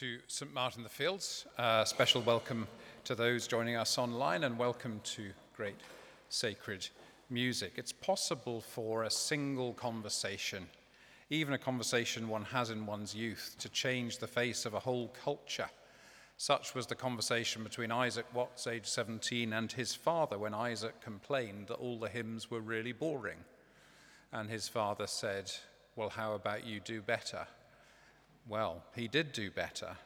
to St. Martin the Fields. Uh, special welcome to those joining us online and welcome to great sacred music. It's possible for a single conversation, even a conversation one has in one's youth, to change the face of a whole culture. Such was the conversation between Isaac Watts, aged 17, and his father when Isaac complained that all the hymns were really boring. And his father said, Well, how about you do better? Well, he did do better.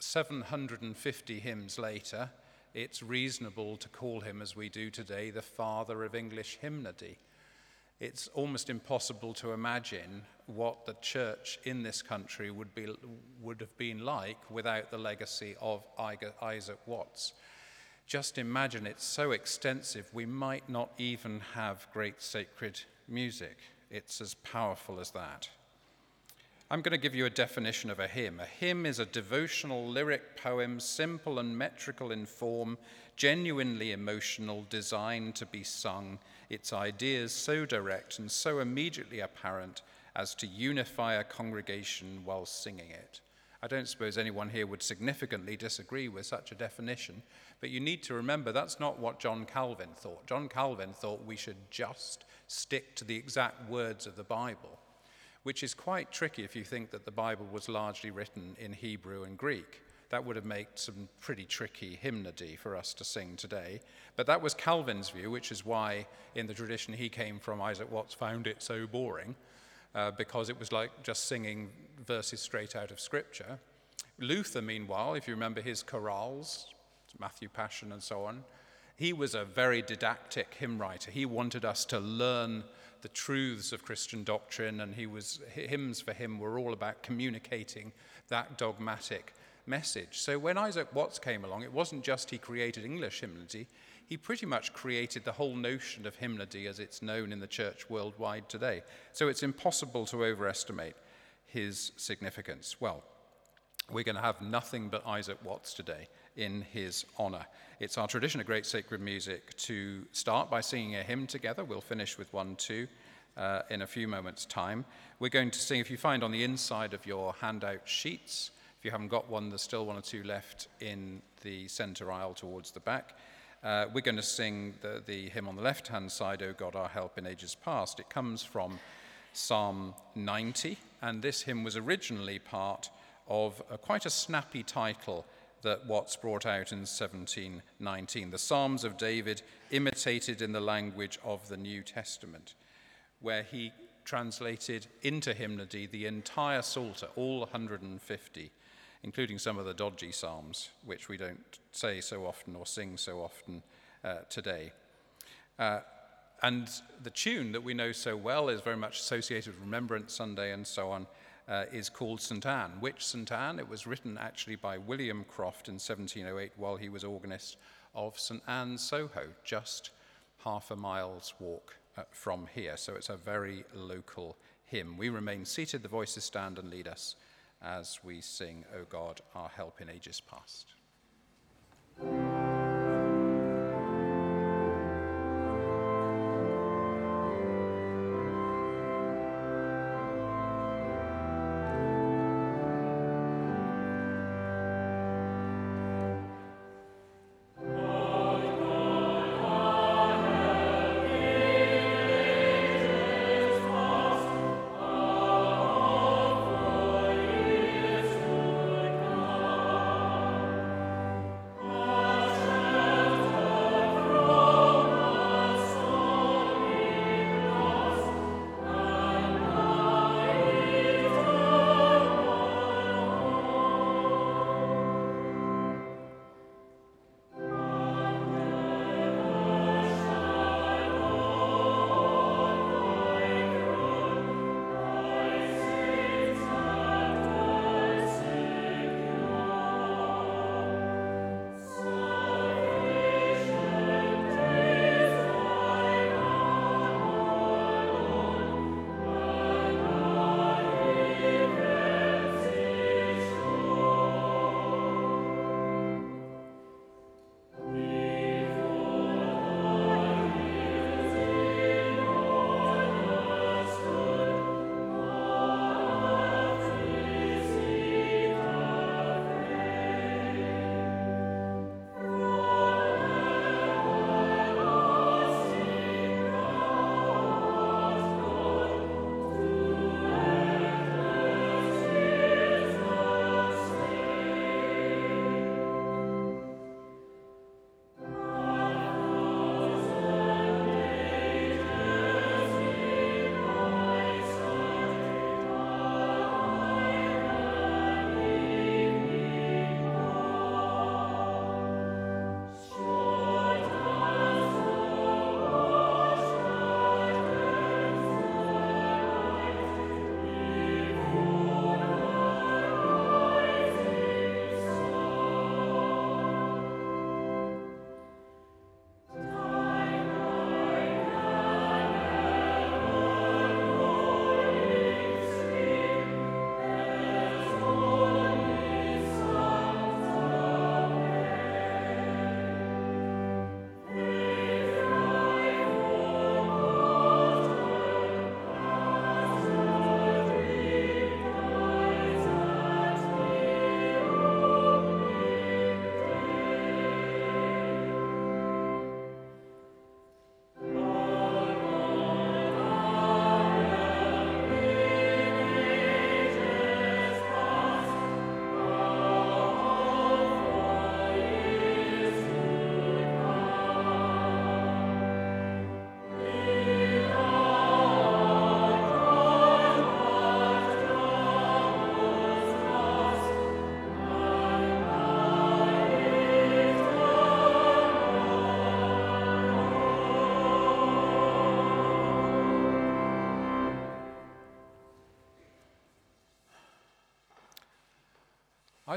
750 hymns later, it's reasonable to call him, as we do today, the father of English hymnody. It's almost impossible to imagine what the church in this country would, be, would have been like without the legacy of Isaac Watts. Just imagine it's so extensive, we might not even have great sacred music. It's as powerful as that. I'm going to give you a definition of a hymn. A hymn is a devotional lyric poem, simple and metrical in form, genuinely emotional, designed to be sung, its ideas so direct and so immediately apparent as to unify a congregation while singing it. I don't suppose anyone here would significantly disagree with such a definition, but you need to remember that's not what John Calvin thought. John Calvin thought we should just stick to the exact words of the Bible which is quite tricky if you think that the Bible was largely written in Hebrew and Greek. That would have made some pretty tricky hymnody for us to sing today. But that was Calvin's view, which is why, in the tradition he came from, Isaac Watts found it so boring, uh, because it was like just singing verses straight out of Scripture. Luther, meanwhile, if you remember his chorales, Matthew Passion and so on, he was a very didactic hymn writer. He wanted us to learn the truths of Christian doctrine, and he was, hymns for him were all about communicating that dogmatic message. So when Isaac Watts came along, it wasn't just he created English hymnody, he pretty much created the whole notion of hymnody as it's known in the church worldwide today. So it's impossible to overestimate his significance. Well, we're going to have nothing but Isaac Watts today in his honor. It's our tradition of great sacred music to start by singing a hymn together. We'll finish with one, too, uh, in a few moments' time. We're going to sing, if you find on the inside of your handout sheets, if you haven't got one, there's still one or two left in the center aisle towards the back. Uh, we're going to sing the, the hymn on the left hand side, O God, our help in ages past. It comes from Psalm 90, and this hymn was originally part of a, quite a snappy title that Watts brought out in 1719. The Psalms of David imitated in the language of the New Testament, where he translated into hymnody the entire Psalter, all 150, including some of the dodgy Psalms, which we don't say so often or sing so often uh, today. Uh, and the tune that we know so well is very much associated with Remembrance Sunday and so on uh, is called St. Anne. Which St. Anne? It was written actually by William Croft in 1708 while he was organist of St. Anne, Soho, just half a mile's walk uh, from here. So it's a very local hymn. We remain seated, the voices stand and lead us as we sing, O God, our help in ages past.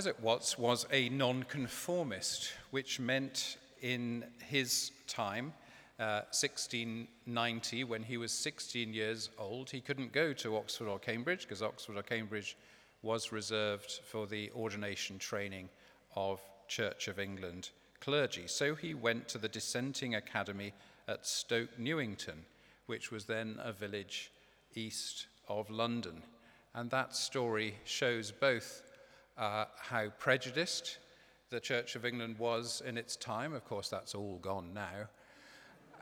Isaac Watts was a nonconformist, which meant in his time, uh, 1690, when he was 16 years old, he couldn't go to Oxford or Cambridge because Oxford or Cambridge was reserved for the ordination training of Church of England clergy. So he went to the dissenting academy at Stoke Newington, which was then a village east of London. And that story shows both uh, how prejudiced the Church of England was in its time. Of course, that's all gone now.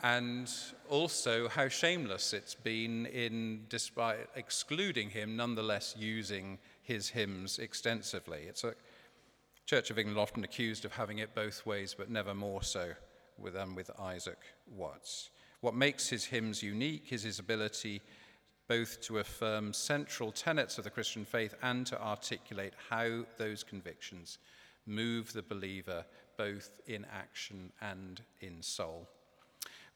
And also how shameless it's been in, despite excluding him, nonetheless using his hymns extensively. It's a Church of England often accused of having it both ways, but never more so than with Isaac Watts. What makes his hymns unique is his ability both to affirm central tenets of the Christian faith and to articulate how those convictions move the believer both in action and in soul.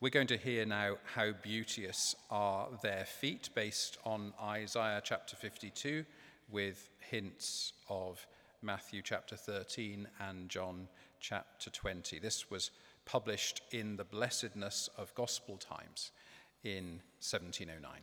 We're going to hear now how beauteous are their feet based on Isaiah chapter 52 with hints of Matthew chapter 13 and John chapter 20. This was published in the Blessedness of Gospel Times in 1709.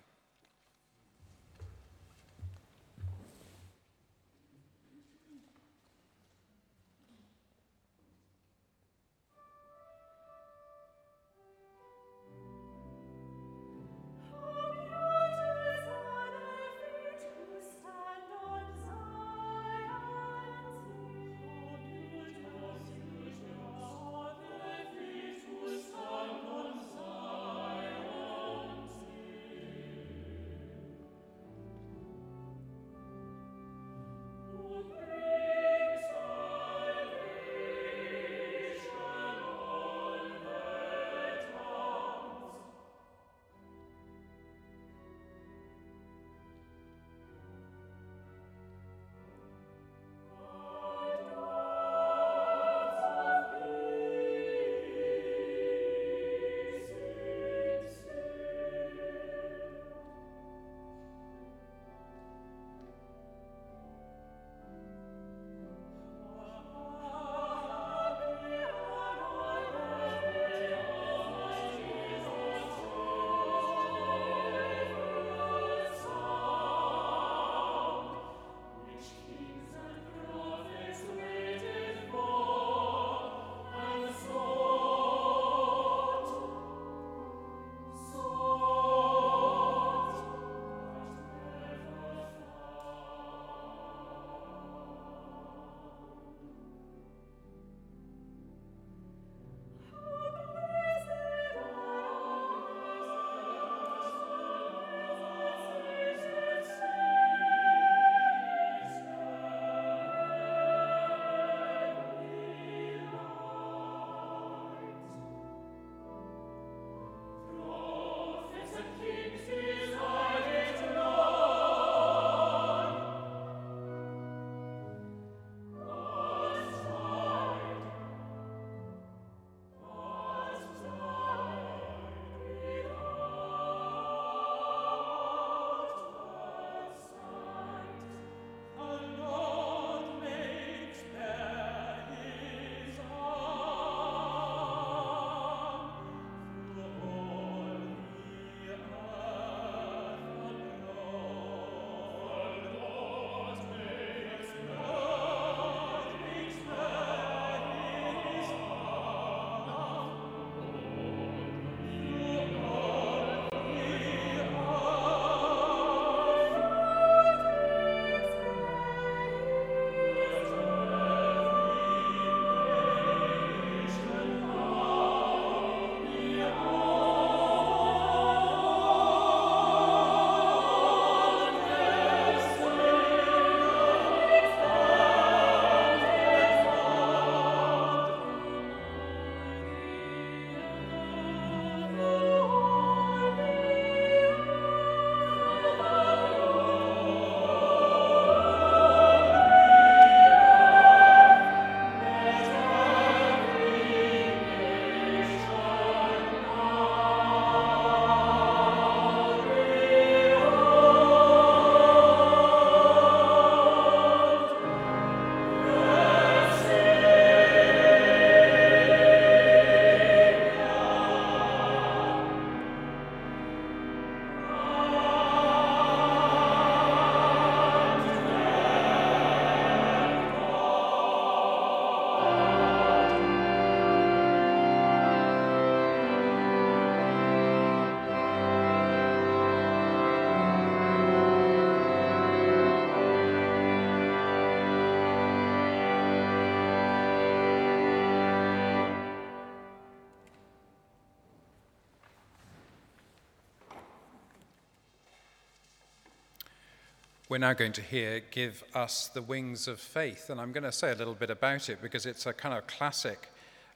We're now going to hear Give Us the Wings of Faith, and I'm going to say a little bit about it because it's a kind of classic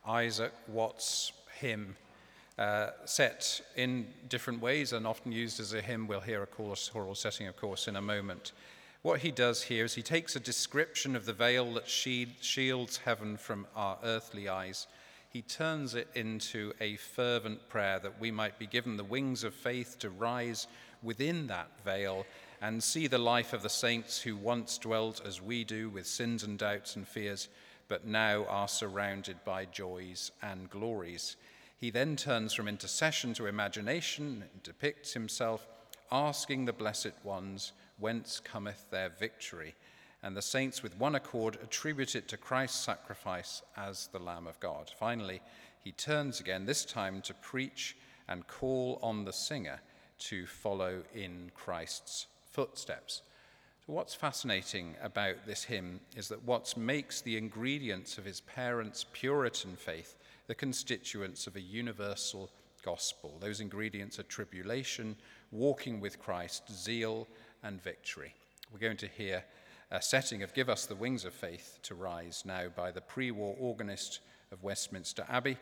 Isaac Watts hymn uh, set in different ways and often used as a hymn. We'll hear a choral setting, of course, in a moment. What he does here is he takes a description of the veil that shields heaven from our earthly eyes. He turns it into a fervent prayer that we might be given the wings of faith to rise within that veil and see the life of the saints who once dwelt as we do with sins and doubts and fears, but now are surrounded by joys and glories. He then turns from intercession to imagination and depicts himself asking the blessed ones, Whence cometh their victory? And the saints, with one accord, attribute it to Christ's sacrifice as the Lamb of God. Finally, he turns again, this time to preach and call on the singer to follow in Christ's footsteps. So, what's fascinating about this hymn is that what makes the ingredients of his parents' Puritan faith the constituents of a universal gospel. Those ingredients are tribulation, walking with Christ, zeal, and victory. We're going to hear a setting of Give Us the Wings of Faith to Rise now by the pre war organist of Westminster Abbey,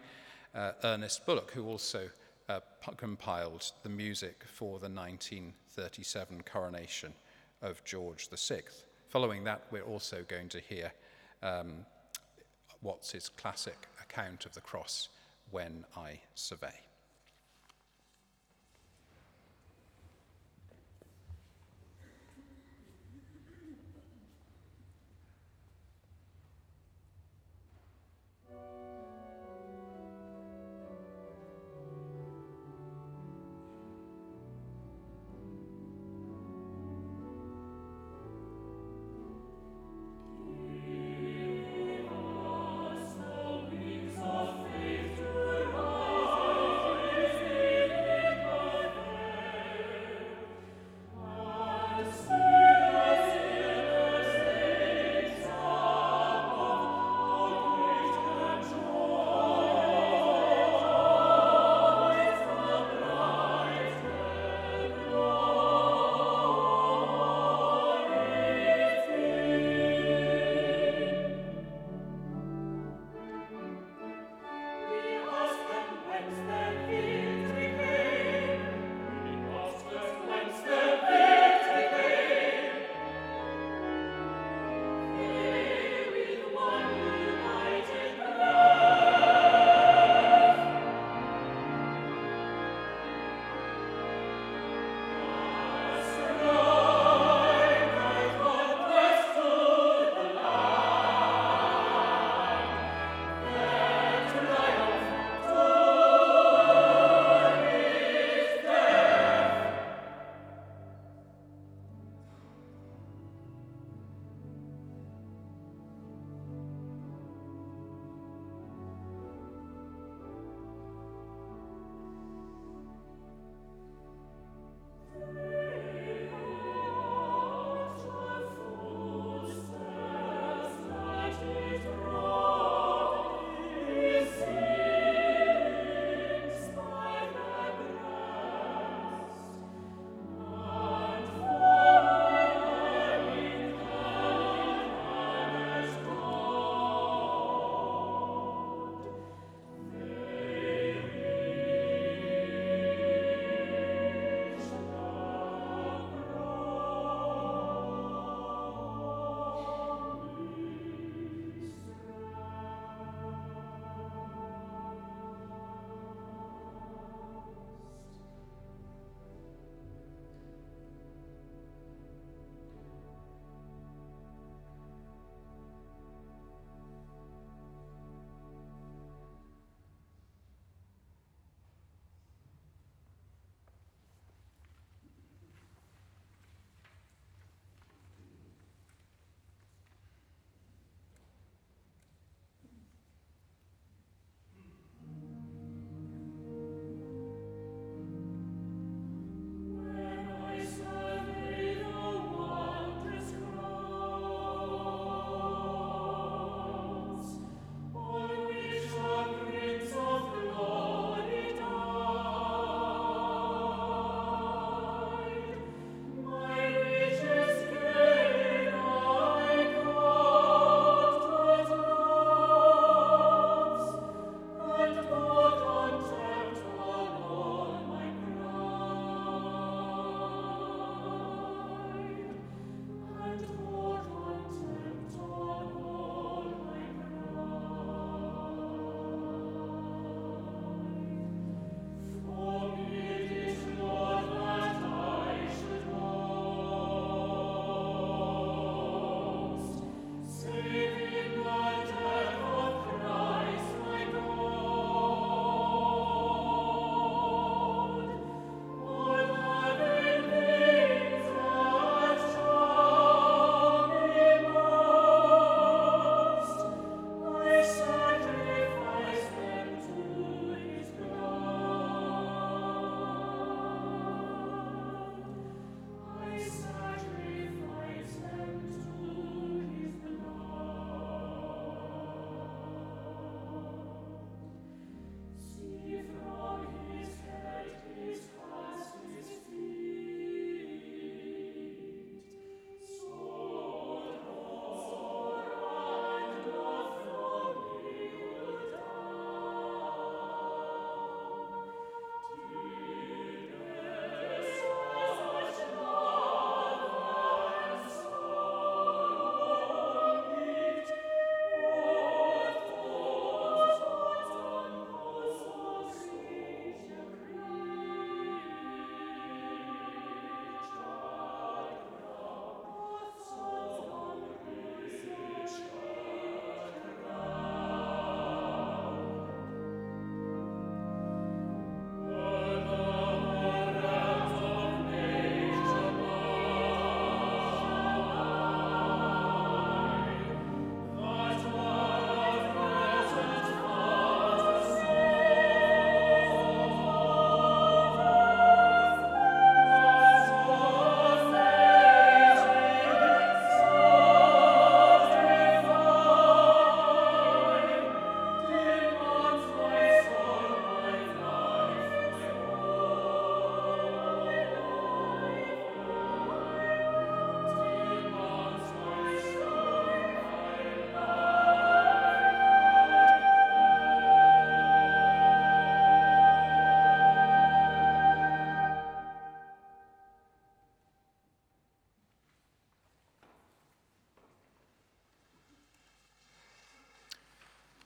uh, Ernest Bullock, who also uh, compiled the music for the 1937 coronation of George VI. Following that, we're also going to hear um, Watts's classic account of the cross, When I Survey.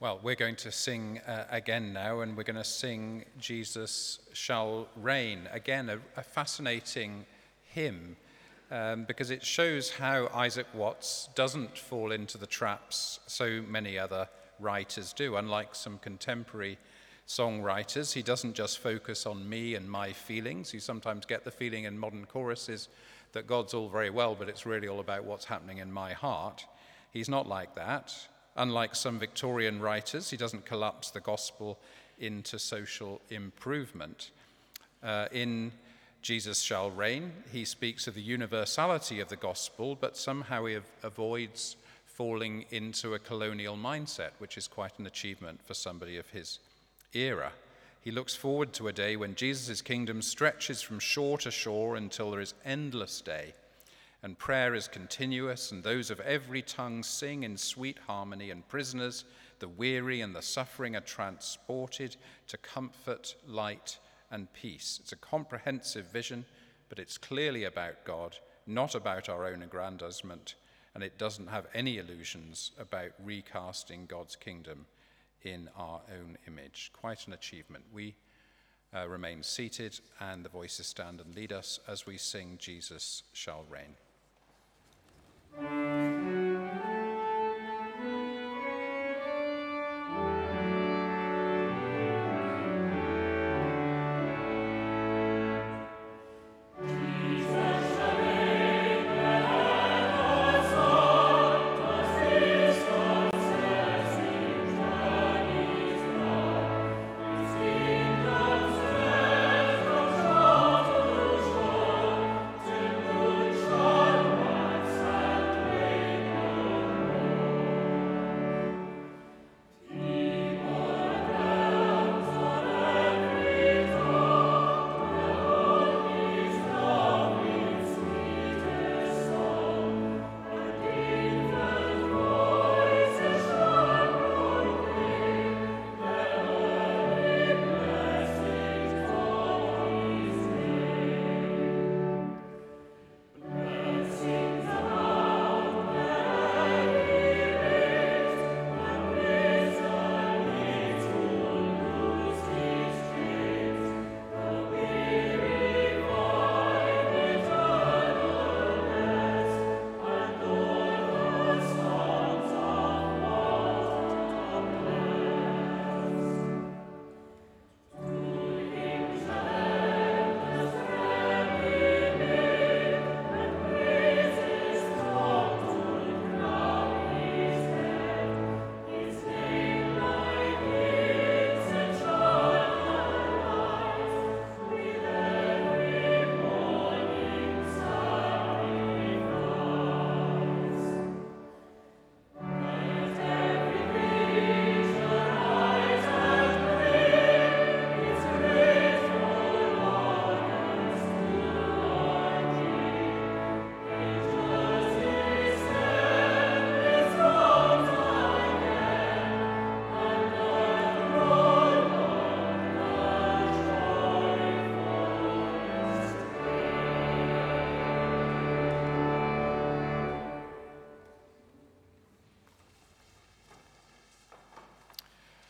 Well, we're going to sing uh, again now, and we're going to sing Jesus Shall Reign. Again, a, a fascinating hymn um, because it shows how Isaac Watts doesn't fall into the traps so many other writers do. Unlike some contemporary songwriters, he doesn't just focus on me and my feelings. You sometimes get the feeling in modern choruses that God's all very well, but it's really all about what's happening in my heart. He's not like that. Unlike some Victorian writers, he doesn't collapse the gospel into social improvement. Uh, in Jesus Shall Reign, he speaks of the universality of the gospel, but somehow he avoids falling into a colonial mindset, which is quite an achievement for somebody of his era. He looks forward to a day when Jesus' kingdom stretches from shore to shore until there is endless day and prayer is continuous, and those of every tongue sing in sweet harmony, and prisoners, the weary and the suffering, are transported to comfort, light, and peace. It's a comprehensive vision, but it's clearly about God, not about our own aggrandizement, and it doesn't have any illusions about recasting God's kingdom in our own image. Quite an achievement. We uh, remain seated, and the voices stand and lead us as we sing Jesus Shall Reign. Música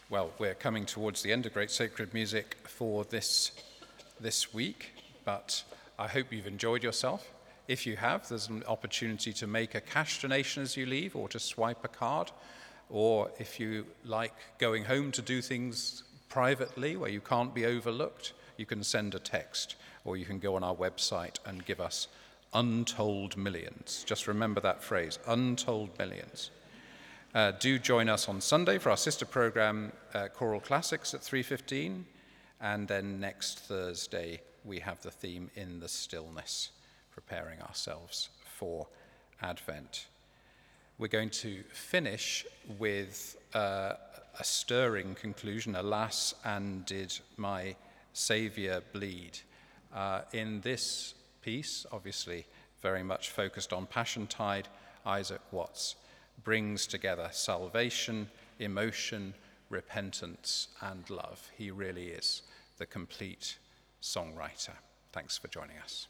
Well, we're coming towards the end of Great Sacred Music for this, this week, but I hope you've enjoyed yourself. If you have, there's an opportunity to make a cash donation as you leave or to swipe a card. Or if you like going home to do things privately where you can't be overlooked, you can send a text or you can go on our website and give us untold millions. Just remember that phrase, untold millions. Uh, do join us on Sunday for our sister program, uh, Choral Classics at 3.15. And then next Thursday, we have the theme In the Stillness, preparing ourselves for Advent. We're going to finish with uh, a stirring conclusion. Alas, and did my Saviour bleed? Uh, in this piece, obviously very much focused on Passion Tide, Isaac Watts brings together salvation, emotion, repentance, and love. He really is the complete songwriter. Thanks for joining us.